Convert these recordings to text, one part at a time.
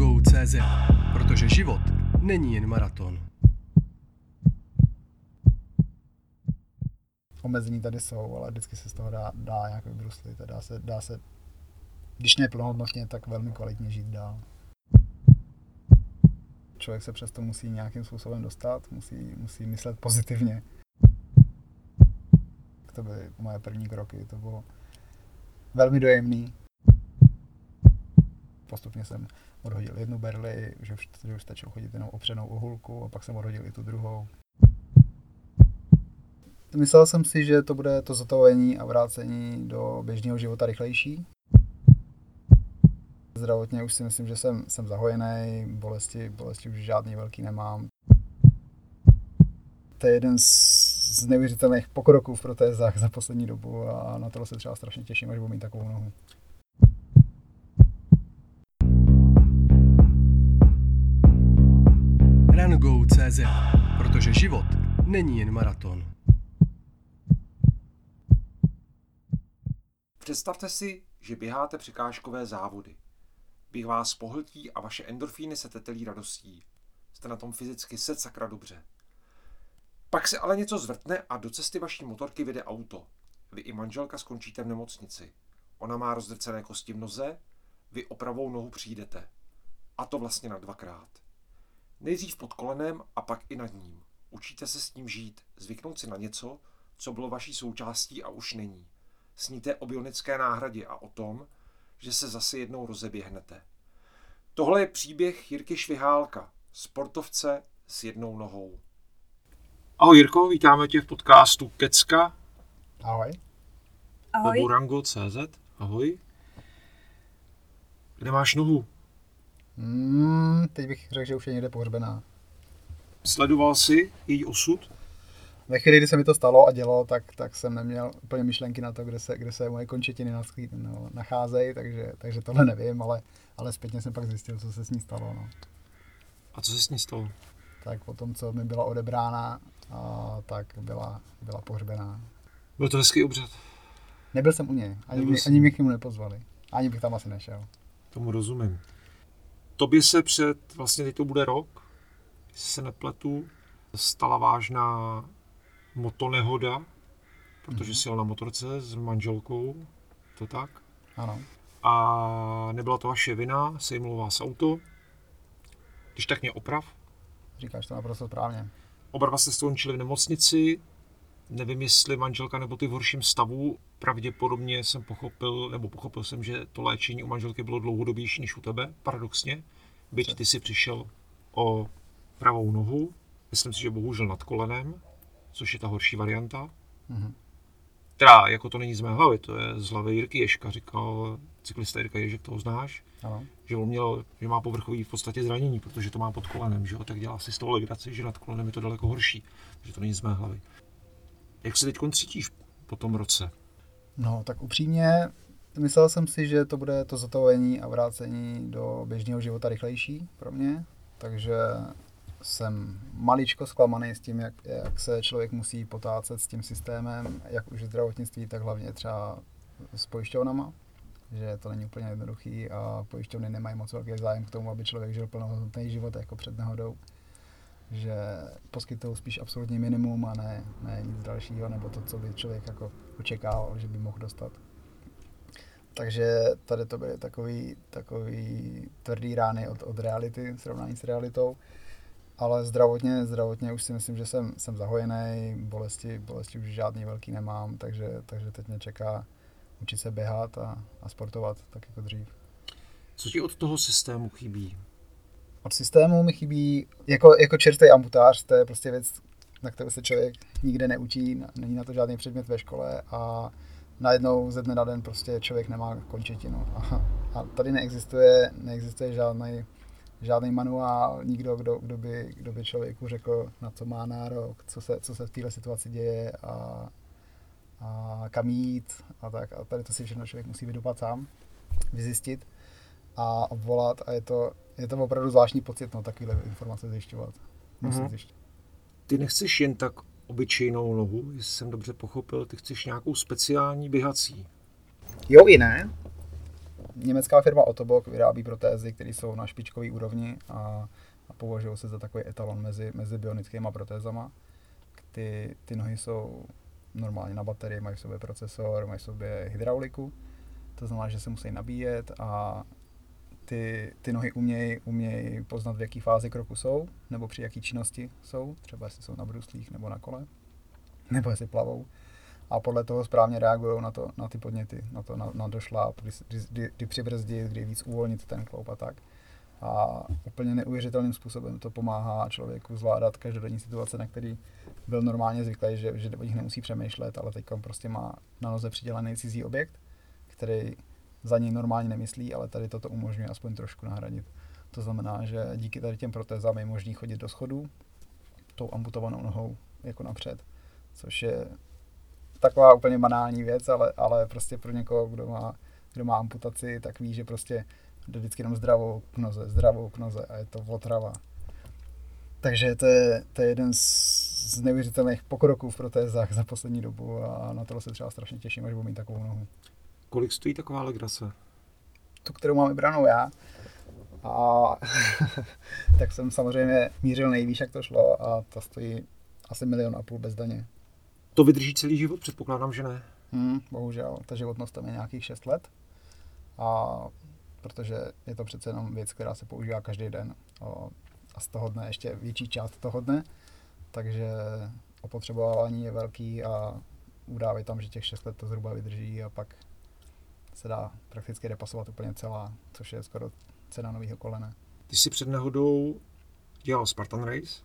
rungo.cz Protože život není jen maraton. Omezení tady jsou, ale vždycky se z toho dá, dá nějak vybruslit. Dá se, dá se, když ne plnohodnotně, tak velmi kvalitně žít dál. Člověk se přesto musí nějakým způsobem dostat, musí, musí myslet pozitivně. To byly moje první kroky, to bylo velmi dojemný. Postupně jsem odhodil jednu berli, že už, že už stačilo chodit jenom opřenou ohulku a pak jsem odhodil i tu druhou. Myslel jsem si, že to bude to zotavení a vrácení do běžného života rychlejší. Zdravotně už si myslím, že jsem, jsem zahojený, bolesti, bolesti už žádný velký nemám. To je jeden z, z neuvěřitelných pokroků v protézách za poslední dobu a na to se třeba strašně těším, až budu mít takovou nohu. rungo.cz Protože život není jen maraton. Představte si, že běháte překážkové závody. Běh vás pohltí a vaše endorfíny se tetelí radostí. Jste na tom fyzicky set sakra dobře. Pak se ale něco zvrtne a do cesty vaší motorky vyjde auto. Vy i manželka skončíte v nemocnici. Ona má rozdrcené kosti v noze, vy opravou nohu přijdete. A to vlastně na dvakrát. Nejdřív pod kolenem a pak i nad ním. Učíte se s tím žít, zvyknout si na něco, co bylo vaší součástí a už není. Sníte o bionické náhradě a o tom, že se zase jednou rozeběhnete. Tohle je příběh Jirky Švihálka, sportovce s jednou nohou. Ahoj Jirko, vítáme tě v podcastu Kecka. Ahoj. Ahoj. Webu Rango.cz. Ahoj. Kde máš nohu? Mm, teď bych řekl, že už je někde pohřbená. Sledoval jsi její osud? Ve chvíli, kdy se mi to stalo a dělo, tak, tak jsem neměl úplně myšlenky na to, kde se, kde se moje končetiny no, nacházejí, takže, takže tohle nevím, ale, ale zpětně jsem pak zjistil, co se s ní stalo. No. A co se s ní stalo? Tak po tom, co mi byla odebrána, a, tak byla, byla pohřbená. Byl to hezký obřad. Nebyl jsem u něj, ani, mě, ani mě k němu nepozvali. Ani bych tam asi nešel. Tomu rozumím. Tobě se před, vlastně teď to bude rok, jestli se nepletu, stala vážná motonehoda, protože jsi jel na motorce s manželkou, to tak? Ano. A nebyla to vaše vina, sejmul vás auto. Když tak mě oprav. Říkáš to naprosto správně. Oba dva jste skončili v nemocnici. Nevím, jestli manželka nebo ty v horším stavu. Pravděpodobně jsem pochopil, nebo pochopil jsem, že to léčení u manželky bylo dlouhodobější než u tebe, paradoxně. Byť ty si přišel o pravou nohu, myslím si, že bohužel nad kolenem, což je ta horší varianta. Mhm. Teda, jako to není z mé hlavy, to je z hlavy Jirky Ješka, říkal cyklista Jirka Ježek, toho znáš, Ano. že on měl, že má povrchový v podstatě zranění, protože to má pod kolenem, že jo, tak dělá si z toho legraci, že nad kolenem je to daleko horší, takže to není z mé hlavy. Jak se teď cítíš po tom roce? No, tak upřímně, myslel jsem si, že to bude to zotavení a vrácení do běžného života rychlejší pro mě, takže jsem maličko zklamaný s tím, jak, jak se člověk musí potácet s tím systémem, jak už zdravotnictví, tak hlavně třeba s pojišťovnama, že to není úplně jednoduchý a pojišťovny nemají moc velký zájem k tomu, aby člověk žil plnohodnotný život jako před nehodou že poskytují spíš absolutní minimum a ne, ne nic dalšího, nebo to, co by člověk jako očekával, že by mohl dostat. Takže tady to byly takový, takový tvrdý rány od, od reality, srovnání s realitou. Ale zdravotně, zdravotně už si myslím, že jsem, jsem zahojený, bolesti, bolesti už žádný velký nemám, takže, takže teď mě čeká učit se běhat a, a sportovat, tak jako dřív. Co ti od toho systému chybí? Od systému mi chybí, jako, jako čerstvý amputář, to je prostě věc, na kterou se člověk nikde neučí, není na to žádný předmět ve škole a najednou ze dne na den prostě člověk nemá končetinu. A, a tady neexistuje, neexistuje žádný, žádný manuál, nikdo, kdo, kdo, by, kdo by člověku řekl, na co má nárok, co se, co se v této situaci děje a, a kam jít a tak. A tady to si všechno člověk musí vydupat sám, vyzjistit a obvolat a je to, je to opravdu zvláštní pocit, no, takovéhle informace zjišťovat. Musím Mhm. zjišťovat. Ty nechceš jen tak obyčejnou nohu, jestli jsem dobře pochopil, ty chceš nějakou speciální běhací. Jo i ne. německá firma Otobok vyrábí protézy, které jsou na špičkové úrovni a, a považují se za takový etalon mezi, mezi bionickými protézama. Ty, ty nohy jsou normálně na baterii, mají v sobě procesor, mají v sobě hydrauliku, to znamená, že se musí nabíjet a ty, ty nohy umějí uměj poznat, v jaký fázi kroku jsou, nebo při jaký činnosti jsou, třeba jestli jsou na bruslích nebo na kole, nebo jestli plavou. A podle toho správně reagují na, to, na ty podněty, na to, na, na došláp, kdy, kdy, kdy přibrzdit, kdy víc uvolnit ten kloup a tak. A úplně neuvěřitelným způsobem to pomáhá člověku zvládat každodenní situace, na který byl normálně zvyklý, že, že o nich nemusí přemýšlet, ale teď prostě má na noze přidělený cizí objekt, který za něj normálně nemyslí, ale tady toto umožňuje aspoň trošku nahradit. To znamená, že díky tady těm protézám je možný chodit do schodů tou amputovanou nohou jako napřed, což je taková úplně banální věc, ale, ale prostě pro někoho, kdo má, kdo má amputaci, tak ví, že prostě jde vždycky jenom zdravou k noze, zdravou k noze a je to otrava. Takže to je, to je jeden z, neuvěřitelných pokroků v protézách za poslední dobu a na to se třeba strašně těším, až budu mít takovou nohu. Kolik stojí taková legrace? Tu, kterou mám vybranou já. A tak jsem samozřejmě mířil nejvíc, jak to šlo a to stojí asi milion a půl bez daně. To vydrží celý život? Předpokládám, že ne. Hmm, bohužel, ta životnost tam je nějakých 6 let. A protože je to přece jenom věc, která se používá každý den. A z toho dne ještě větší část toho dne. Takže opotřebování je velký a udávají tam, že těch 6 let to zhruba vydrží a pak se dá prakticky repasovat úplně celá, což je skoro cena nového kolene. Ty jsi před nehodou dělal Spartan Race?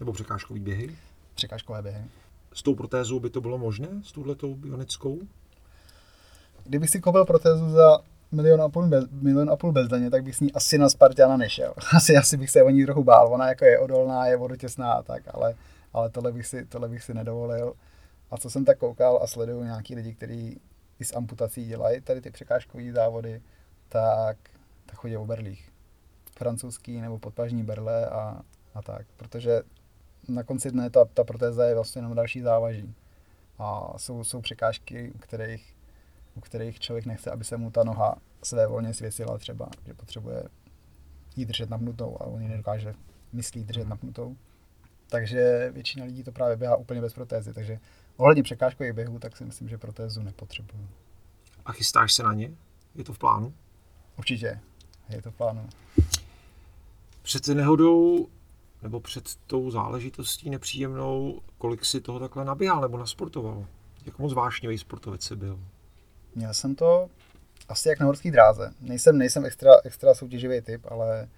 Nebo překážkový běhy? Překážkové běhy. S tou protézou by to bylo možné? S touhletou bionickou? Kdybych si koupil protézu za milion a půl, bez, milion a půl bezdaně, tak bych s ní asi na Spartiana nešel. Asi, asi bych se o ní trochu bál. Ona jako je odolná, je vodotěsná a tak, ale, ale tohle, bych si, tohle bych si nedovolil. A co jsem tak koukal a sleduju nějaký lidi, kteří i s amputací dělají tady ty překážkové závody, tak, tak chodí o berlích. Francouzský nebo podpažní berle a, a tak. Protože na konci dne ta, ta protéza je vlastně jenom další závaží. A jsou, jsou překážky, u kterých, u kterých člověk nechce, aby se mu ta noha své volně svěsila třeba, že potřebuje jí držet napnutou a on ji nedokáže myslí držet napnutou. Takže většina lidí to právě běhá úplně bez protézy, takže ohledně překážkových běhů, tak si myslím, že protézu nepotřebuju. A chystáš se na ně? Je to v plánu? Určitě, je to v plánu. Před nehodou nebo před tou záležitostí nepříjemnou, kolik si toho takhle nabíhal nebo nasportoval? Jak moc vášnivý sportovec jsi byl? Měl jsem to asi jak na horský dráze. Nejsem, nejsem extra, extra soutěživý typ, ale,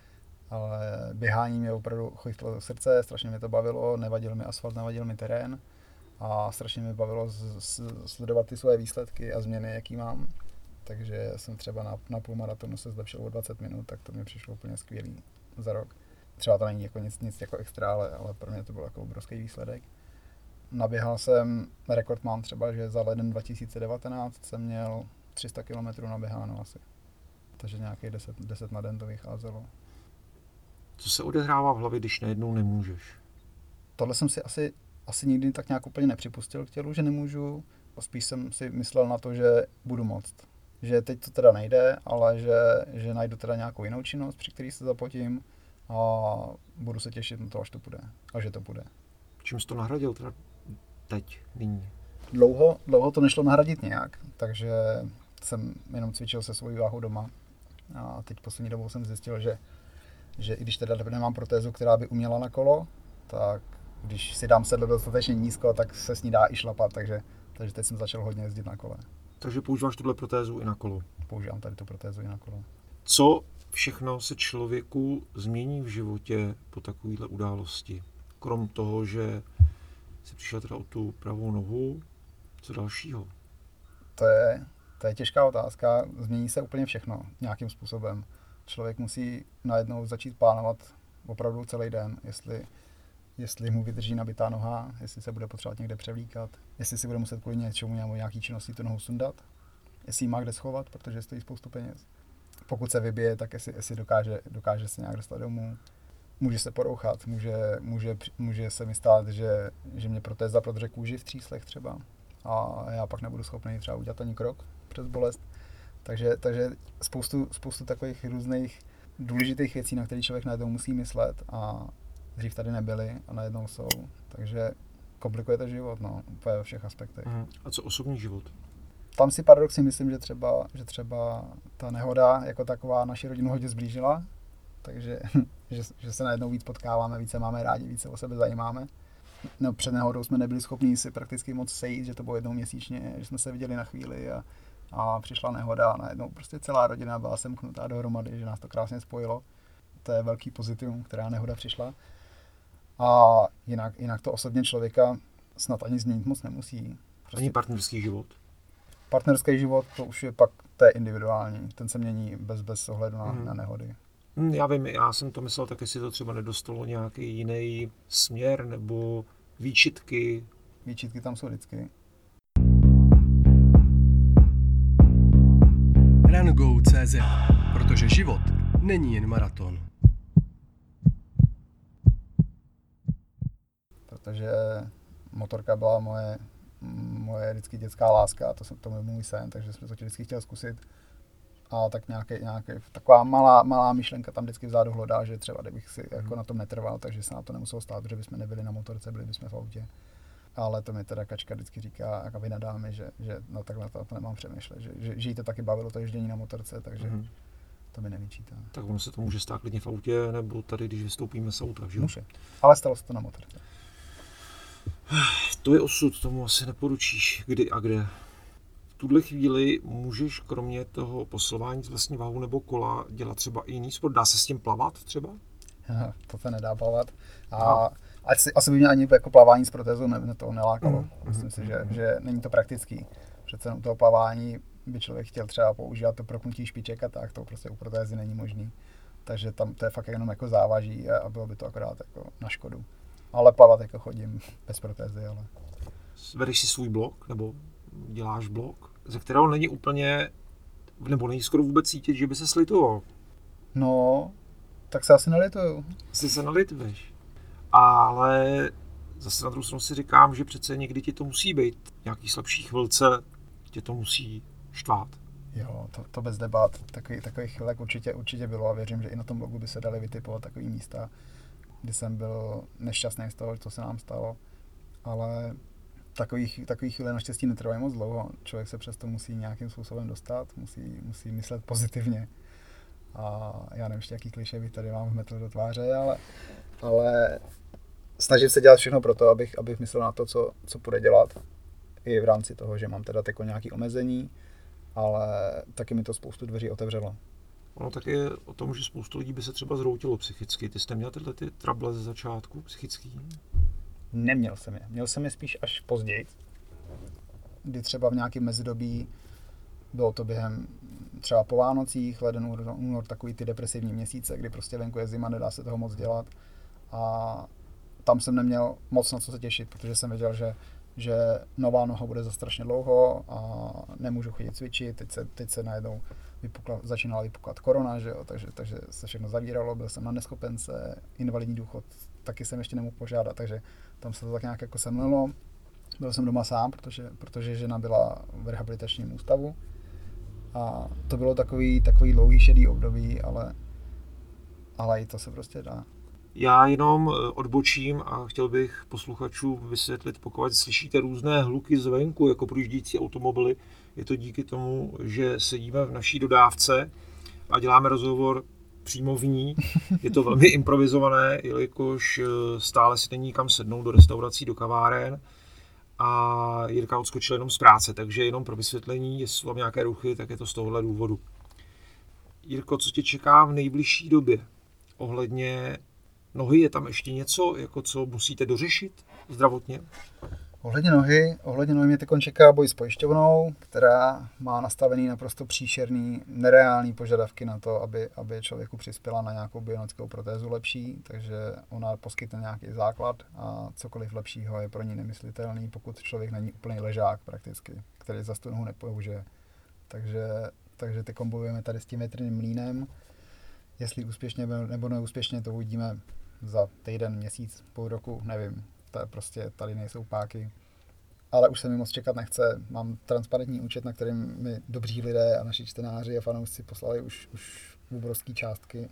ale běhání mě opravdu chodilo do srdce, strašně mě to bavilo, nevadil mi asfalt, nevadil mi terén a strašně mě bavilo z, z, sledovat ty svoje výsledky a změny, jaký mám. Takže jsem třeba na, na půlmaratonu se zlepšil o 20 minut, tak to mi přišlo úplně skvělý za rok. Třeba to není jako nic, nic jako extra, ale, ale pro mě to byl jako obrovský výsledek. Naběhal jsem, rekord mám třeba, že za leden 2019 jsem měl 300 km naběháno asi. Takže nějakých 10, 10 na den to vycházelo. Co se odehrává v hlavě, když najednou nemůžeš? Tohle jsem si asi asi nikdy tak nějak úplně nepřipustil k tělu, že nemůžu. Spíš jsem si myslel na to, že budu moct. Že teď to teda nejde, ale že, že najdu teda nějakou jinou činnost, při který se zapotím a budu se těšit na to, až to bude. A že to bude. Čím jsi to nahradil teda teď, nyní? Dlouho, dlouho to nešlo nahradit nějak, takže jsem jenom cvičil se svojí váhou doma. A teď poslední dobou jsem zjistil, že, že i když teda nemám protézu, která by uměla na kolo, tak když si dám sedlo dostatečně nízko, tak se s ní dá i šlapat, takže, takže teď jsem začal hodně jezdit na kole. Takže používáš tuhle protézu i na kolo? Používám tady tu protézu i na kolo. Co všechno se člověku změní v životě po takovéhle události? Krom toho, že si přišel teda o tu pravou nohu, co dalšího? To je, to je těžká otázka. Změní se úplně všechno nějakým způsobem. Člověk musí najednou začít plánovat opravdu celý den, jestli jestli mu vydrží nabitá noha, jestli se bude potřebovat někde převlíkat, jestli si bude muset kvůli něčemu nebo nějaký činnosti tu nohu sundat, jestli má kde schovat, protože stojí spoustu peněz. Pokud se vybije, tak jestli, jestli dokáže, dokáže se nějak dostat domů. Může se porouchat, může, může, může se mi stát, že, že mě protéza prodře kůži v tříslech třeba a já pak nebudu schopný třeba udělat ani krok přes bolest. Takže, takže spoustu, spoustu takových různých důležitých věcí, na které člověk najednou musí myslet a dřív tady nebyly a najednou jsou. Takže komplikuje to život, no, úplně ve všech aspektech. Mhm. A co osobní život? Tam si paradoxně myslím, že třeba, že třeba ta nehoda jako taková naši rodinu hodně zblížila, takže že, že se najednou víc potkáváme, více máme rádi, více o sebe zajímáme. No, před nehodou jsme nebyli schopni si prakticky moc sejít, že to bylo jednou měsíčně, že jsme se viděli na chvíli a, a přišla nehoda a najednou prostě celá rodina byla semknutá dohromady, že nás to krásně spojilo. To je velký pozitivum, která nehoda přišla. A jinak, jinak to osobně člověka snad ani změnit moc nemusí. Prostě ani partnerský život? Partnerský život, to už je pak, to je individuální. Ten se mění bez, bez ohledu na, mm. na nehody. Hm, já vím, já jsem to myslel, tak jestli to třeba nedostalo nějaký jiný směr nebo výčitky. Výčitky tam jsou vždycky. Rungo.cz Protože život není jen maraton. Protože motorka byla moje, moje vždycky dětská láska, to, jsem, to byl můj sen, takže jsem to vždycky chtěl zkusit a tak nějaký, nějaký, taková malá, malá myšlenka tam vždycky vzadu hlodá, že třeba kdybych si jako hmm. na tom netrval, takže se na to nemuselo stát, protože bychom nebyli na motorce, byli bychom v autě. Ale to mi teda Kačka vždycky říká, jako vy nadáme, že, že no takhle to, to nemám přemýšlet, že, že, že jí to taky bavilo to ježdění na motorce, takže mm-hmm. to mi nevyčítá. Tak ono se to může stát klidně v autě, nebo tady, když vystoupíme z auta, že? Může, ale stalo se to na motorce. To je osud, tomu asi neporučíš, kdy a kde tuhle chvíli můžeš kromě toho posilování z vlastní váhu nebo kola dělat třeba i jiný sport? Dá se s tím plavat třeba? to se nedá plavat. A asi, asi by mě ani jako plavání s protézou ne, to nelákalo. Mm. Myslím si, že, že není to praktický. Přece u toho plavání by člověk chtěl třeba používat to proknutí špiček a tak, to prostě u protézy není možný. Takže tam to je fakt jenom jako závaží a bylo by to akorát jako na škodu. Ale plavat jako chodím bez protézy, ale... Vedeš si svůj blok, nebo děláš blog, ze kterého není úplně, nebo není skoro vůbec cítit, že by se slitoval. No, tak se asi nelituju. Asi se nelituješ. Ale zase na druhou stranu si říkám, že přece někdy ti to musí být. Nějaký slabší chvilce tě to musí štvát. Jo, to, to bez debat. Takový, takových chvilek určitě, určitě bylo a věřím, že i na tom blogu by se dali vytipovat takový místa, kdy jsem byl nešťastný z toho, co se nám stalo. Ale takových, takových chvíle naštěstí netrvají moc dlouho. Člověk se přesto musí nějakým způsobem dostat, musí, musí myslet pozitivně. A já nevím ještě, jaký kliše bych tady mám vmetl do tváře, ale, ale snažím se dělat všechno pro to, abych, abych myslel na to, co, co půjde dělat. I v rámci toho, že mám teda jako nějaké omezení, ale taky mi to spoustu dveří otevřelo. Ono tak je o tom, že spoustu lidí by se třeba zroutilo psychicky. Ty jste měl tyhle ty trable ze začátku psychický? Neměl jsem je. Měl jsem je spíš až později, kdy třeba v nějakém mezidobí bylo to během třeba po Vánocích, leden, únor, takový ty depresivní měsíce, kdy prostě venku je zima, nedá se toho moc dělat. A tam jsem neměl moc na co se těšit, protože jsem věděl, že, že nová noha bude za strašně dlouho a nemůžu chodit cvičit. Teď se, teď se najednou vypukla, začínala vypuklat korona, že jo? Takže, takže se všechno zavíralo, byl jsem na neschopence, invalidní důchod taky jsem ještě nemohl požádat, takže tam se to tak nějak jako semlilo. Byl jsem doma sám, protože, protože žena byla v rehabilitačním ústavu. A to bylo takový, takový dlouhý šedý období, ale, ale i to se prostě dá. Já jenom eh, odbočím a chtěl bych posluchačům vysvětlit, pokud slyšíte různé hluky zvenku, jako projíždějící automobily, je to díky tomu, že sedíme v naší dodávce a děláme rozhovor přímo v ní. Je to velmi improvizované, jelikož eh, stále si není kam sednout do restaurací, do kaváren a Jirka odskočil jenom z práce, takže jenom pro vysvětlení, jestli jsou tam nějaké ruchy, tak je to z tohohle důvodu. Jirko, co tě čeká v nejbližší době? Ohledně nohy je tam ještě něco, jako co musíte dořešit zdravotně? Ohledně nohy, ohledně nohy mě teď čeká boj s pojišťovnou, která má nastavený naprosto příšerný, nereální požadavky na to, aby, aby člověku přispěla na nějakou bionickou protézu lepší, takže ona poskytne nějaký základ a cokoliv lepšího je pro ní nemyslitelný, pokud člověk není úplný ležák prakticky, který za tu nohu nepoužije. Takže, takže ty kombujeme tady s tím větrným mlínem. Jestli úspěšně nebo neúspěšně, to uvidíme za týden, měsíc, půl roku, nevím, to prostě tady nejsou páky. ale už se mi moc čekat nechce. Mám transparentní účet, na kterým mi dobří lidé a naši čtenáři a fanoušci poslali už, už obrovské částky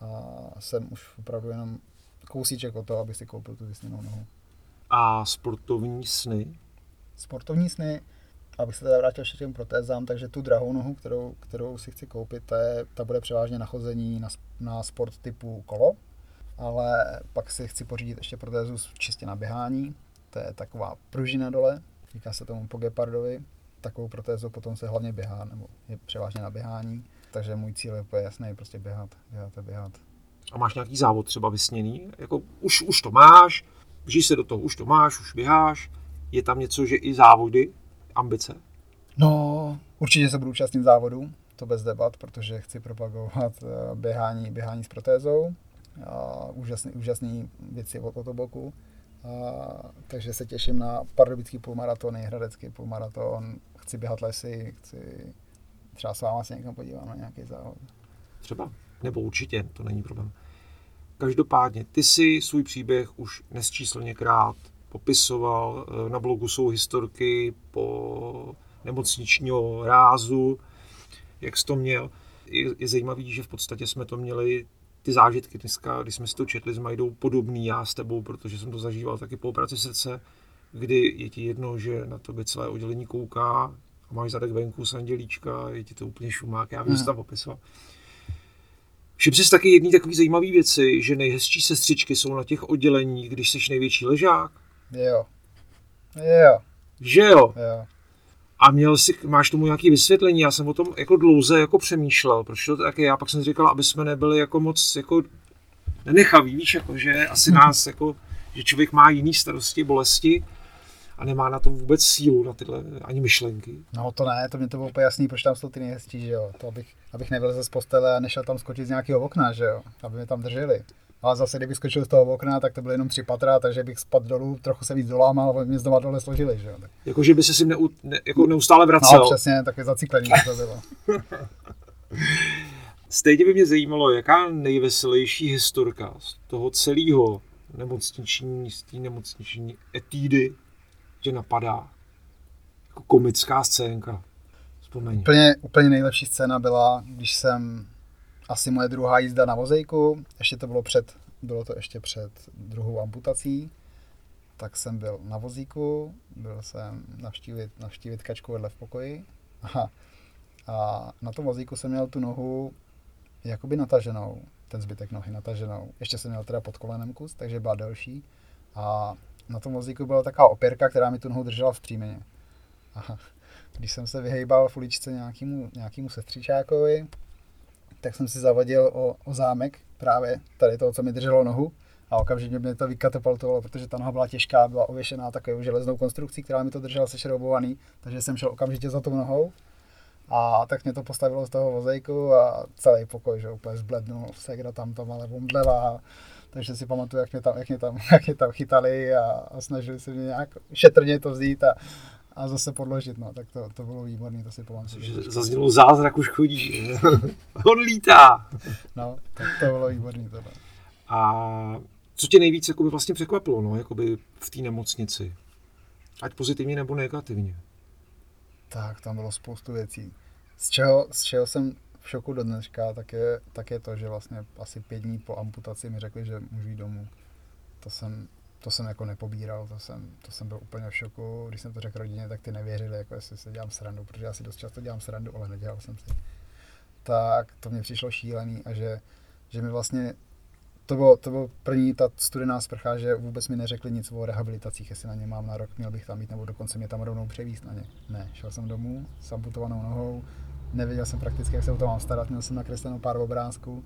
a jsem už opravdu jenom kousíček o to, aby si koupil tu vysněnou nohu. A sportovní sny? Sportovní sny, abych se teda vrátil ještě k těm protézám, takže tu drahou nohu, kterou, kterou si chci koupit, ta, je, ta bude převážně na chození na, na sport typu kolo, ale pak si chci pořídit ještě protézu čistě na běhání, to je taková pružina dole, říká se tomu po gepardovi, takovou protézu potom se hlavně běhá, nebo je převážně na běhání, takže můj cíl je úplně jasný, prostě běhat, běhat a běhat. A máš nějaký závod třeba vysněný? Jako už, už to máš, vžij se do toho, už to máš, už běháš. Je tam něco, že i závody, ambice? No, určitě se budu účastnit závodu, to bez debat, protože chci propagovat eh, běhání, běhání s protézou. A úžasný, úžasný věci od boku. A, takže se těším na pardubický půlmaratony, hradecký půlmaraton. Chci běhat lesy, chci třeba s váma se někam podívám na nějaký závod. Třeba, nebo určitě, to není problém. Každopádně, ty si svůj příběh už nesčíslněkrát popisoval, na blogu jsou historky po nemocničního rázu, jak jsi to měl. Je, je zajímavý, že v podstatě jsme to měli ty zážitky dneska, když jsme si to četli s Majdou, podobný já s tebou, protože jsem to zažíval taky po operaci srdce, kdy je ti jedno, že na tobě celé oddělení kouká a máš zadek venku z andělíčka, je ti to úplně šumák, já bych hmm. to tam popisoval. Všim si taky jedný takový zajímavý věci, že nejhezčí sestřičky jsou na těch odděleních, když jsi největší ležák. Jo. Jo. Že jo? Jo. A měl si, máš tomu nějaké vysvětlení, já jsem o tom jako dlouze jako přemýšlel, proč to taky já, pak jsem říkal, aby jsme nebyli jako moc jako nenechaví, víš, jako, že asi nás jako, že člověk má jiný starosti, bolesti a nemá na to vůbec sílu, na tyhle ani myšlenky. No to ne, to mě to bylo úplně jasný, proč tam jsou ty nejhezčí, že jo, to abych, abych nebyl z postele a nešel tam skočit z nějakého okna, že jo, aby mě tam drželi. Ale zase, kdybych skočil z toho okna, tak to bylo jenom tři patra, takže bych spadl dolů, trochu se víc dolámal, ale mě znova dole složili. Že? Tak... Jako, že by se si neu, ne, jako neustále vracel. No, přesně, takové zaciklení to bylo. Stejně by mě zajímalo, jaká nejveselější historka z toho celého nemocniční, z té nemocniční etídy tě napadá. Jako komická scénka. Vzpomeň. Úplně, úplně nejlepší scéna byla, když jsem asi moje druhá jízda na vozejku, ještě to bylo před, bylo to ještě před druhou amputací, tak jsem byl na vozíku, byl jsem navštívit, navštívit kačku vedle v pokoji Aha. a na tom vozíku jsem měl tu nohu jakoby nataženou, ten zbytek nohy nataženou. Ještě jsem měl teda pod kolenem kus, takže byla delší a na tom vozíku byla taková opěrka, která mi tu nohu držela v příjmeně. A když jsem se vyhejbal v uličce nějakému, nějakému sestřičákovi, tak jsem si zavadil o, o zámek právě tady toho, co mi drželo nohu. A okamžitě mě to vykatapultovalo, protože ta noha byla těžká, byla ověšená takovou železnou konstrukcí, která mi to držela sešroubovaný, takže jsem šel okamžitě za tou nohou. A tak mě to postavilo z toho vozejku a celý pokoj, že úplně zblednul, segra tam to ale omdlevá, takže si pamatuju, jak mě tam, jak mě tam, jak mě tam chytali a, a snažili se mě nějak šetrně to vzít a a zase podložit, no, tak to, to bylo výborné, to si pamatuju. Zaznělo zázrak už chodí, on lítá. No, tak to bylo výborné tohle. A co tě nejvíc jakoby, vlastně překvapilo, no, jakoby v té nemocnici? Ať pozitivně nebo negativně. Tak, tam bylo spoustu věcí. Z čeho, z čeho jsem v šoku do dneška, tak je, tak je to, že vlastně asi pět dní po amputaci mi řekli, že můžu jít domů. To jsem, to jsem jako nepobíral, to jsem, to jsem byl úplně v šoku. Když jsem to řekl rodině, tak ty nevěřili, jako jestli se dělám srandu, protože já si dost často dělám srandu, ale nedělal jsem si. Tak to mě přišlo šílený a že, že mi vlastně to bylo, to bylo první ta studená sprcha, že vůbec mi neřekli nic o rehabilitacích, jestli na ně mám na rok, měl bych tam mít, nebo dokonce mě tam rovnou převíst na ně. Ne, šel jsem domů s amputovanou nohou, nevěděl jsem prakticky, jak se o to mám starat, měl jsem nakreslenou pár obrázků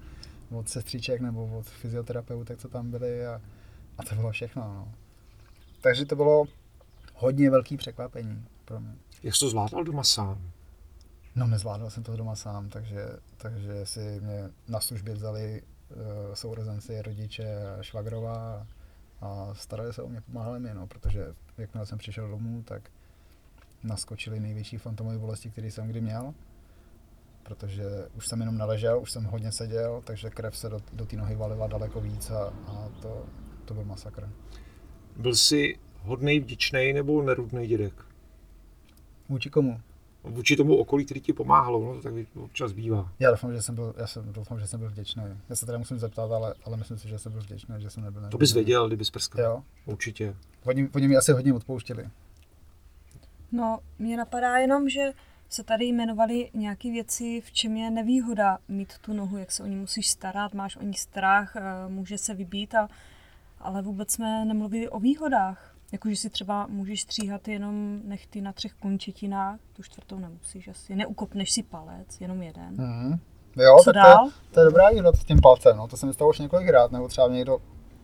od sestřiček nebo od fyzioterapeutek, co tam byli a, a to bylo všechno. No. Takže to bylo hodně velký překvapení pro mě. Jak jsi to zvládal doma sám? No nezvládal jsem to doma sám, takže, takže si mě na službě vzali uh, sourozenci, rodiče, švagrová a starali se o mě, pomáhali mi, no, protože jakmile jsem přišel domů, tak naskočili největší fantomové bolesti, které jsem kdy měl protože už jsem jenom naležel, už jsem hodně seděl, takže krev se do, do té nohy valila daleko víc a, a to, to byl masakr. Byl jsi hodnej, vděčný nebo nerudný dědek? Vůči komu? Vůči tomu okolí, který ti pomáhalo, no, to tak občas bývá. Já doufám, že jsem byl, já jsem, doufám, že jsem byl vděčný. Já se teda musím zeptat, ale, ale myslím si, že jsem byl vděčný, že jsem nebyl. To bys věděl, kdybys prskal. Jo. Určitě. Oni, oni mi asi hodně odpouštěli. No, mě napadá jenom, že se tady jmenovaly nějaké věci, v čem je nevýhoda mít tu nohu, jak se o ní musíš starat, máš o ní strach, eh, může se vybít, a, ale vůbec jsme nemluvili o výhodách. Jakože si třeba můžeš stříhat jenom nechty na třech končetinách, tu čtvrtou nemusíš asi. Neukopneš si palec, jenom jeden. Mm-hmm. Jo, Co tak dál? To, je, to je dobrá výhoda s tím palcem, no. to se mi stalo už několikrát, nebo třeba někdo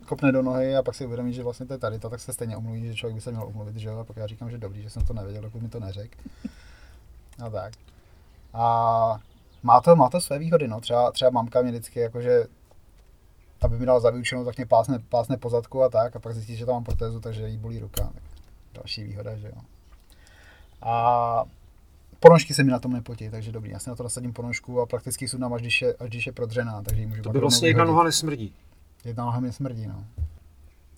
kopne do nohy a pak si uvědomí, že vlastně to je tady to, tak se stejně omluví, že člověk by se měl omluvit, že jo, a pak já říkám, že dobrý, že jsem to nevěděl, dokud mi to neřekl. No tak. A má to, má to své výhody, no. Třeba, třeba mamka mě vždycky jakože aby mi dala za vyučenou, tak mě pásne, pásne po zadku a tak, a pak zjistí, že tam mám protézu, takže jí bolí ruka. Tak další výhoda, že jo. A ponožky se mi na tom nepotí, takže dobrý. Já si na to nasadím ponožku a prakticky sundám, až když je, až když je prodřená, takže ji můžu To by vlastně jedna noha nesmrdí. Jedna noha mi smrdí, no.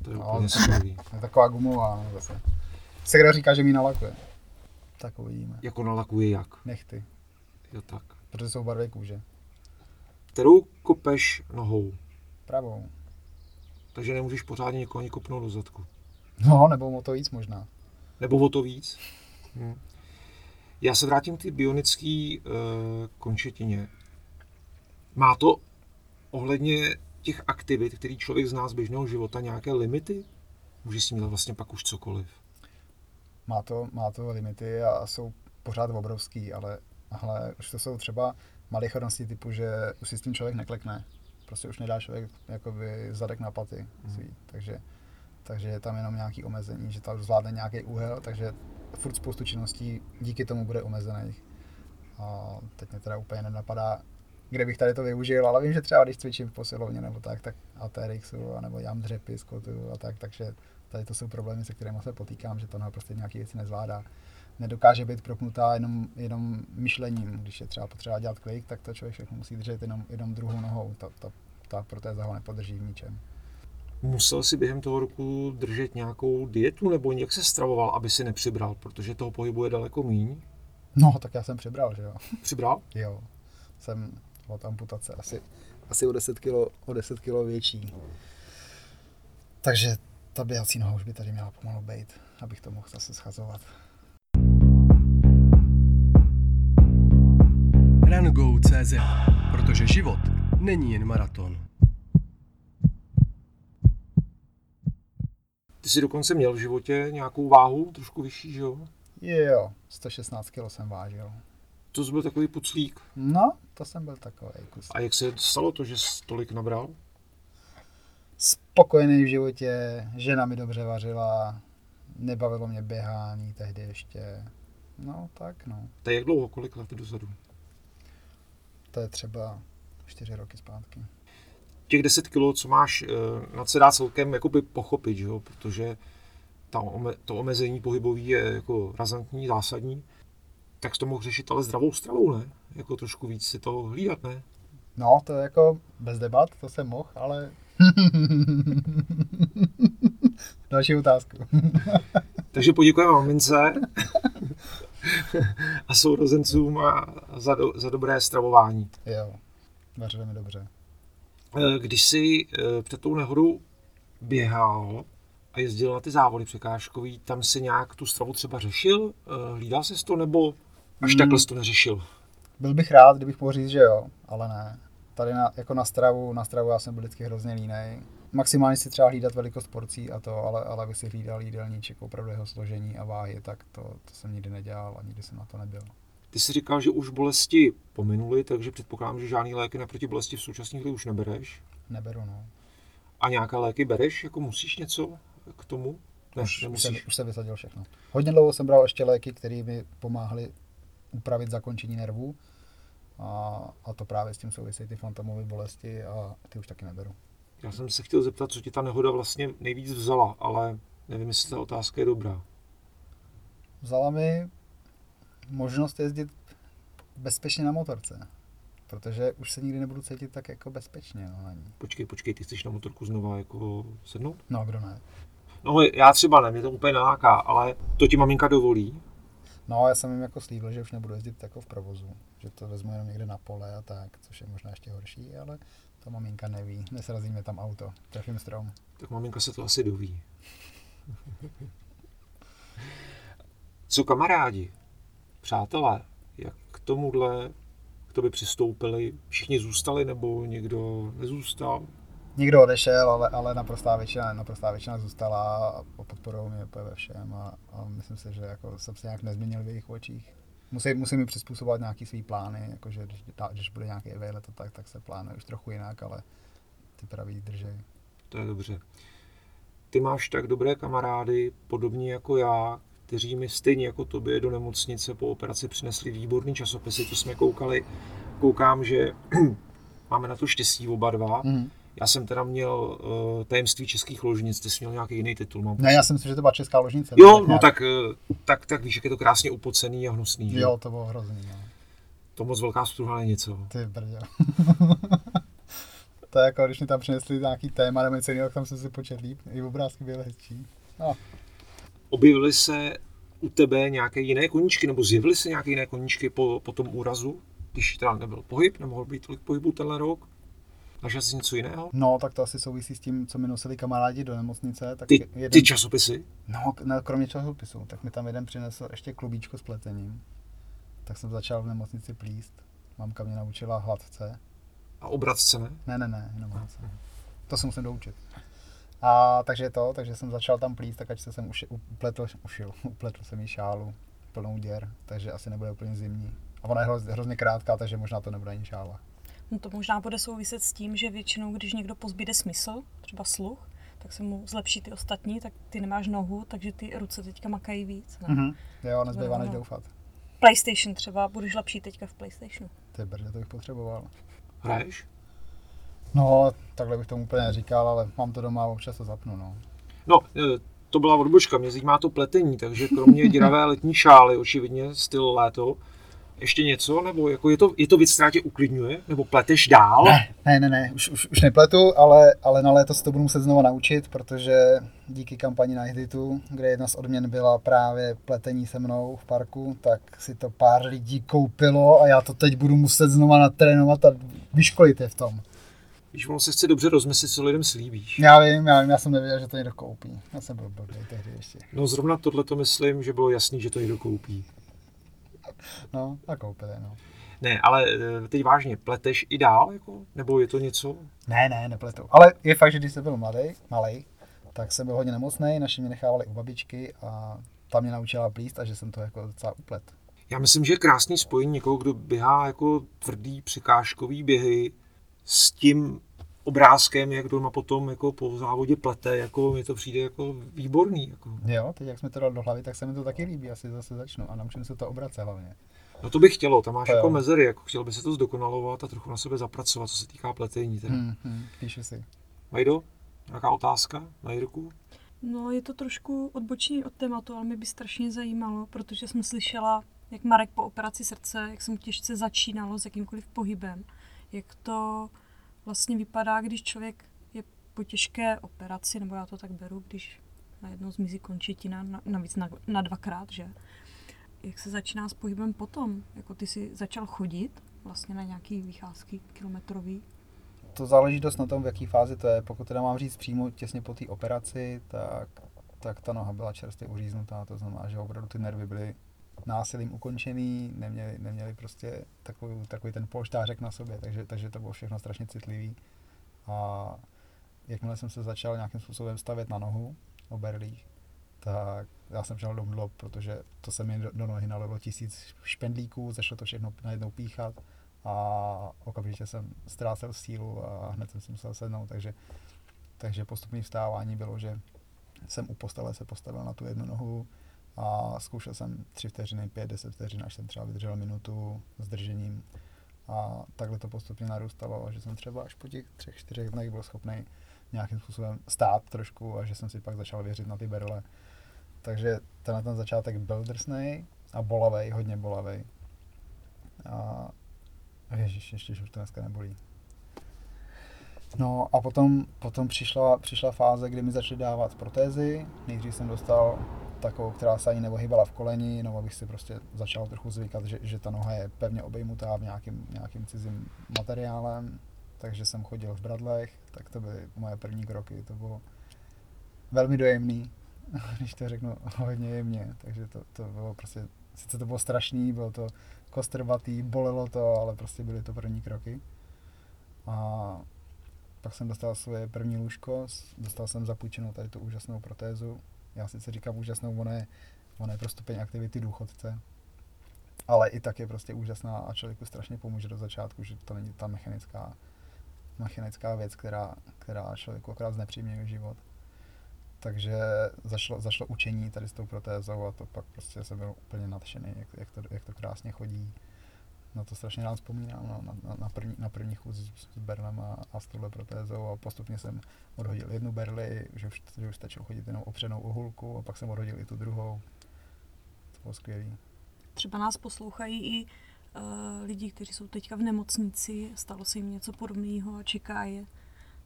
To je No, úplně. Je taková gumová, no, zase. Segra říká, že mi nalakuje. Tak uvidíme. Jako nalakuje jak. Nechty, Jo tak. protože jsou barvy kůže. Kterou kopeš nohou, Pravou. takže nemůžeš pořádně někoho ani kopnout do zadku. No, nebo o to víc možná. Nebo o to víc. Hm. Já se vrátím k té bionické uh, končetině. Má to ohledně těch aktivit, který člověk zná z běžného života, nějaké limity? Může si dělat vlastně pak už cokoliv. Má to, má to limity a jsou pořád obrovský, ale, ale už to jsou třeba malichernosti typu, že už si s tím člověk neklekne. Prostě už nedá člověk jakoby zadek na paty svý. Takže, takže je tam jenom nějaký omezení, že tam zvládne nějaký úhel, takže furt spoustu činností díky tomu bude omezených. A teď mě teda úplně nenapadá, kde bych tady to využil, ale vím, že třeba když cvičím v posilovně nebo tak, tak ATRXu, nebo jam dřepy, skotu a tak, takže tady to jsou problémy, se kterými se potýkám, že to prostě nějaké věci nezvládá. Nedokáže být propnutá jenom, jenom myšlením. Když je třeba potřeba dělat klik, tak to člověk všechno musí držet jenom, jenom druhou nohou. Ta, ta, ta protéza ho nepodrží v ničem. Musel si během toho roku držet nějakou dietu nebo jak se stravoval, aby si nepřibral, protože toho pohybu je daleko míň. No, tak já jsem přibral, že jo. Přibral? Jo, jsem od amputace asi, asi o 10 kilo, o 10 kilo větší. Takže ta běhací noha už by tady měla pomalu být, abych to mohl zase schazovat. Rungo.cz Protože život není jen maraton. Ty jsi dokonce měl v životě nějakou váhu, trošku vyšší, že jo? Jo, 116 kilo jsem vážil. To jsi byl takový puclík. No, to jsem byl takový kus. A jak se stalo to, že jsi tolik nabral? Spokojený v životě, žena mi dobře vařila, nebavilo mě běhání tehdy ještě. No, tak no. To je jak dlouho, kolik let dozadu? To je třeba 4 roky zpátky. Těch 10 kilo, co máš, eh, nad se dá celkem jakoby pochopit, že jo? protože ta ome, to omezení pohybový je jako razantní, zásadní. Tak to mohl řešit ale zdravou stravou, ne? Jako trošku víc si to hlídat, ne? No, to je jako bez debat, to jsem mohl, ale... Další otázku. Takže poděkujeme mamince a sourozencům a za, do, za dobré stravování. jo, vařili mi dobře. Eh, Když jsi eh, před tou nehodou běhal a jezdil na ty závody překážkový, tam si nějak tu stravu třeba řešil? Eh, Hlídal jsi to nebo až Hmm. takhle jsi to neřešil? Byl bych rád, kdybych mohl říct, že jo, ale ne. Tady na, jako na stravu, na stravu já jsem byl vždycky hrozně línej. Maximálně si třeba hlídat velikost porcí a to, ale, ale bych si hlídal jídelníček, opravdu jeho složení a váhy, tak to, to jsem nikdy nedělal a nikdy jsem na to nebyl. Ty jsi říkal, že už bolesti pominuly, takže předpokládám, že žádný léky na proti bolesti v současné chvíli už nebereš. Neberu, no. A nějaké léky bereš? Jako musíš něco k tomu? Ne, už, už, jsem, už jsem vysadil všechno. Hodně dlouho jsem bral ještě léky, které mi pomáhaly upravit zakončení nervů. A, a to právě s tím souvisí ty fantomové bolesti a ty už taky neberu. Já jsem se chtěl zeptat, co ti ta nehoda vlastně nejvíc vzala, ale nevím, jestli ta otázka je dobrá. Vzala mi možnost jezdit bezpečně na motorce. Protože už se nikdy nebudu cítit tak jako bezpečně no, na ní. Počkej, počkej, ty chceš na motorku znova jako sednout? No, kdo ne? No já třeba ne, mě to úplně naláká, ale to ti maminka dovolí? No, já jsem jim jako slíbil, že už nebudu jezdit jako v provozu, že to vezmu jenom někde na pole a tak, což je možná ještě horší, ale to maminka neví, nesrazíme tam auto, trefím strom. Tak maminka se to asi doví. Co kamarádi, přátelé, jak k tomuhle, k tobě přistoupili? Všichni zůstali nebo někdo nezůstal? Nikdo odešel, ale, ale naprostá většina, naprostá většina zůstala a podporují mě úplně ve všem a, a myslím si, že jako jsem se nějak nezměnil v jejich očích. Musím, musím mi přizpůsobovat nějaký svý plány, jakože když, když bude nějaký vejlet, tak, tak se plánuje už trochu jinak, ale ty praví držej. To je dobře. Ty máš tak dobré kamarády, podobně jako já, kteří mi stejně jako tobě do nemocnice po operaci přinesli výborný časopisy, to jsme koukali. Koukám, že máme na to štěstí oba dva. Mm. Já jsem teda měl uh, tajemství českých ložnic, ty jsi měl nějaký jiný titul. Mám ne, já jsem si, že to byla česká ložnice. Jo, no tak, uh, tak, tak víš, jak je to krásně upocený a hnusný. Že? Jo, to bylo hrozný. No. To moc velká struha není něco. Ty brdě. to je jako, když mi tam přinesli nějaký téma nebo něco jiného, tak tam jsem si počet líp. I obrázky byly hezčí. No. Objevily se u tebe nějaké jiné koníčky, nebo zjevily se nějaké jiné koníčky po, po tom úrazu, když teda nebyl pohyb, nemohl být tolik pohybu tenhle rok? Našel jsi něco jiného? No, tak to asi souvisí s tím, co mi nosili kamarádi do nemocnice. Tak ty, jeden... ty časopisy? No, ne, kromě časopisů. Tak mi tam jeden přinesl ještě klubíčko s pletením. Tak jsem začal v nemocnici plíst. Mamka mě naučila hladce. A obratce ne? Ne, ne, ne, jenom hladce. To se musím doučit. A takže to, takže jsem začal tam plíst, tak ať se jsem uši, upletl, ušil, upletl jsem jí šálu plnou děr, takže asi nebude úplně zimní. A ona je hrozně krátká, takže možná to nebude ani šála. No to možná bude souviset s tím, že většinou, když někdo pozbíde smysl, třeba sluch, tak se mu zlepší ty ostatní, tak ty nemáš nohu, takže ty ruce teďka makají víc. Ne? Mm-hmm. Jo, nezbývá než doufat. PlayStation třeba, budeš lepší teďka v PlayStationu. Ty brdě, to bych potřeboval. Hraješ? No, takhle bych tomu úplně neříkal, ale mám to doma a občas to zapnu, no. No, e, to byla odbočka, mě zajímá to pletení, takže kromě děravé letní šály, očividně styl léto, ještě něco, nebo jako je to, je to věc, která tě uklidňuje, nebo pleteš dál? Ne, ne, ne, ne. Už, už, už nepletu, ale, ale na léto se to budu muset znovu naučit, protože díky kampani na Hititu, kde jedna z odměn byla právě pletení se mnou v parku, tak si to pár lidí koupilo a já to teď budu muset znovu natrénovat a vyškolit je v tom. Když ono se chce dobře rozmyslet, co lidem slíbíš. Já vím, já vím, já jsem nevěděl, že to někdo koupí. Já jsem byl blbý tehdy ještě. No zrovna tohle to myslím, že bylo jasný, že to někdo koupí. No, a koupili, no. Ne, ale eh, teď vážně, pleteš i dál, jako? nebo je to něco? Ne, ne, nepletu. Ale je fakt, že když jsem byl mladý, malý, tak jsem byl hodně nemocný, naši mě nechávali u babičky a ta mě naučila plíst a že jsem to jako docela uplet. Já myslím, že je krásný spojení někoho, kdo běhá jako tvrdý překážkový běhy s tím obrázkem, jak doma potom jako po závodě plete, jako mi to přijde jako výborný. Jako. Jo, teď jak jsme to dali do hlavy, tak se mi to taky líbí, asi zase začnu a naučím se to obracet hlavně. No to bych chtělo, tam máš to jako jo. mezery, jako chtěl by se to zdokonalovat a trochu na sebe zapracovat, co se týká pletení. Teda. Hmm, hmm, píšu si. Majdo, nějaká otázka na Jirku? No, je to trošku odbočení od tématu, ale mě by strašně zajímalo, protože jsem slyšela, jak Marek po operaci srdce, jak jsem těžce začínalo s jakýmkoliv pohybem, jak to vlastně vypadá, když člověk je po těžké operaci, nebo já to tak beru, když najednou zmizí končetina, navíc na, na dvakrát, že? Jak se začíná s pohybem potom? Jako ty si začal chodit vlastně na nějaký vycházky kilometrový? To záleží dost na tom, v jaký fázi to je. Pokud teda mám říct přímo těsně po té operaci, tak, tak ta noha byla čerstvě uříznutá, to znamená, že opravdu ty nervy byly násilím ukončený, neměli, neměli prostě takový, takový ten polštářek na sobě, takže, takže to bylo všechno strašně citlivý. A jakmile jsem se začal nějakým způsobem stavět na nohu o berlích, tak já jsem šel do mdlob, protože to se mi do, nohy nalilo tisíc špendlíků, začalo to všechno najednou píchat a okamžitě jsem ztrácel sílu a hned jsem si musel sednout, takže, takže postupné vstávání bylo, že jsem u postele se postavil na tu jednu nohu, a zkoušel jsem 3 vteřiny, 5, 10 vteřin, až jsem třeba vydržel minutu s držením a takhle to postupně narůstalo, že jsem třeba až po těch třech, čtyřech dnech byl schopný nějakým způsobem stát trošku a že jsem si pak začal věřit na ty berle. Takže tenhle ten začátek byl drsný a bolavý, hodně bolavý. A ježiš, ještě už to dneska nebolí. No a potom, potom přišla, přišla fáze, kdy mi začaly dávat protézy. Nejdřív jsem dostal takovou, která se ani neohýbala v koleni, no abych si prostě začal trochu zvykat, že, že ta noha je pevně obejmutá v nějakým, nějakým cizím materiálem. Takže jsem chodil v bradlech, tak to byly moje první kroky. To bylo velmi dojemný, když to řeknu hodně jemně. Takže to, to bylo prostě, sice to bylo strašný, bylo to kostrbatý, bolelo to, ale prostě byly to první kroky. A pak jsem dostal svoje první lůžko, dostal jsem zapůjčenou tady tu úžasnou protézu. Já sice říkám úžasnou, ona je, ona je pro stupeň aktivity důchodce, ale i tak je prostě úžasná a člověku strašně pomůže do začátku, že to není ta mechanická, mechanická věc, která, která člověku akorát znepříjemňuje život. Takže zašlo, zašlo učení tady s tou protézou a to pak prostě jsem byl úplně nadšený, jak, jak, to, jak to krásně chodí na to strašně rád vzpomínám, no, na, na, na, první, na první chůz s, s Berlem a, a s touhle protézou a postupně jsem odhodil jednu berli, že už, že už stačilo chodit jenom opřenou ohulku a pak jsem odhodil i tu druhou. To bylo skvělý. Třeba nás poslouchají i uh, lidi, kteří jsou teďka v nemocnici, stalo se jim něco podobného a čeká je.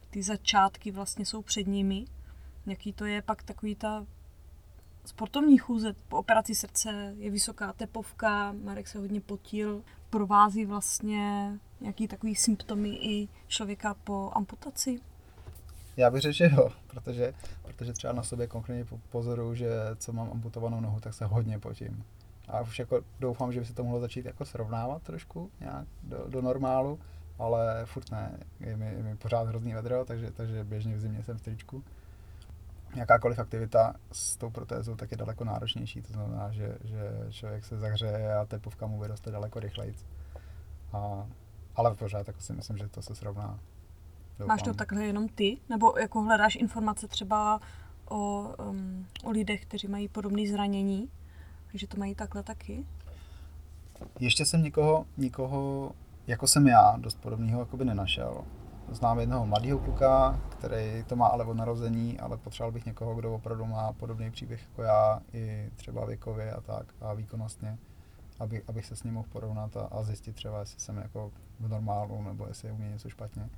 Ty začátky vlastně jsou před nimi. Jaký to je pak takový ta sportovní chůze po operaci srdce, je vysoká tepovka, Marek se hodně potil, provází vlastně nějaký takový symptomy i člověka po amputaci? Já bych řekl, že jo, protože, protože třeba na sobě konkrétně pozoruju, že co mám amputovanou nohu, tak se hodně potím. A už jako doufám, že by se to mohlo začít jako srovnávat trošku nějak do, do normálu, ale furt ne, je mi, je mi pořád hrozný vedro, takže, takže běžně v zimě jsem v tričku jakákoliv aktivita s tou protézou tak je daleko náročnější. To znamená, že, že člověk se zahřeje a tepovka mu vyroste daleko rychleji. A, ale pořád tak si myslím, že to se srovná. Doufám. Máš to takhle jenom ty? Nebo jako hledáš informace třeba o, um, o lidech, kteří mají podobné zranění? Že to mají takhle taky? Ještě jsem nikoho, nikoho jako jsem já, dost podobného jakoby nenašel znám jednoho mladého kluka, který to má ale od narození, ale potřeboval bych někoho, kdo opravdu má podobný příběh jako já, i třeba věkově a tak, a výkonnostně, aby, abych se s ním mohl porovnat a, a zjistit třeba, jestli jsem jako v normálu, nebo jestli je u mě něco špatně.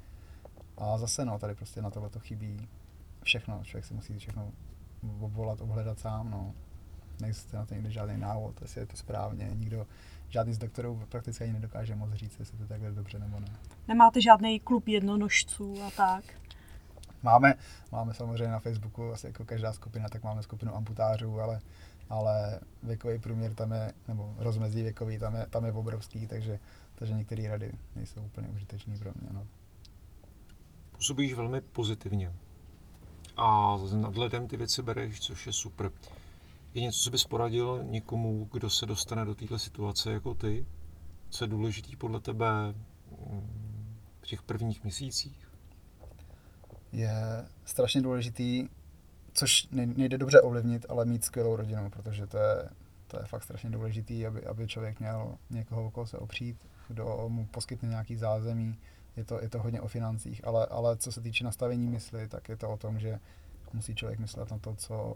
A zase no, tady prostě na tohle to chybí všechno, člověk si musí všechno obvolat, obhledat sám, no. Neexistuje na to nikdy žádný návod, jestli je to správně, nikdo, žádný z doktorů prakticky ani nedokáže moc říct, jestli to takhle dobře nebo ne. Nemáte žádný klub jednonožců a tak? Máme, máme samozřejmě na Facebooku, asi jako každá skupina, tak máme skupinu amputářů, ale, ale věkový průměr tam je, nebo rozmezí věkový tam je, tam je obrovský, takže, takže některé rady nejsou úplně užitečné pro mě. No. Působíš velmi pozitivně a s nadhledem ty věci bereš, což je super. Je něco, co bys poradil někomu, kdo se dostane do této situace jako ty? Co je důležitý podle tebe mm, v těch prvních měsících? Je strašně důležitý, což nejde dobře ovlivnit, ale mít skvělou rodinu, protože to je, to je fakt strašně důležitý, aby, aby člověk měl někoho okolo se opřít, kdo mu poskytne nějaký zázemí. Je to, je to hodně o financích, ale, ale co se týče nastavení mysli, tak je to o tom, že musí člověk myslet na to, co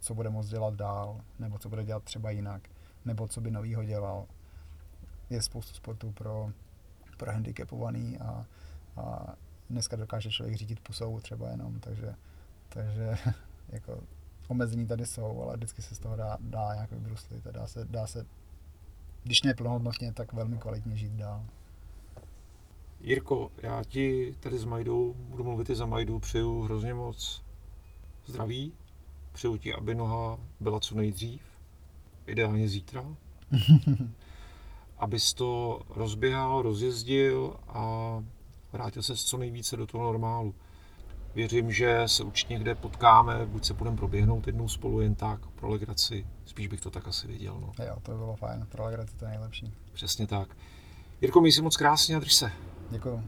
co bude moct dělat dál, nebo co bude dělat třeba jinak, nebo co by novýho dělal. Je spoustu sportů pro, pro handicapovaný a, a dneska dokáže člověk řídit pusou třeba jenom, takže, takže jako omezení tady jsou, ale vždycky se z toho dá, dá nějak vybruslit a dá se, dá se, když ne plnohodnotně, tak velmi kvalitně žít dál. Jirko, já ti tady s Majdou, budu mluvit i za Majdu, přeju hrozně moc zdraví, Přeju ti, aby noha byla co nejdřív, ideálně zítra. abys to rozběhal, rozjezdil a vrátil se co nejvíce do toho normálu. Věřím, že se určitě někde potkáme, buď se budeme proběhnout jednou spolu jen tak pro legraci. Spíš bych to tak asi viděl. No. Jo, to by bylo fajn. Pro legraci to je nejlepší. Přesně tak. Jirko, měj si moc krásně a drž se. Děkuju.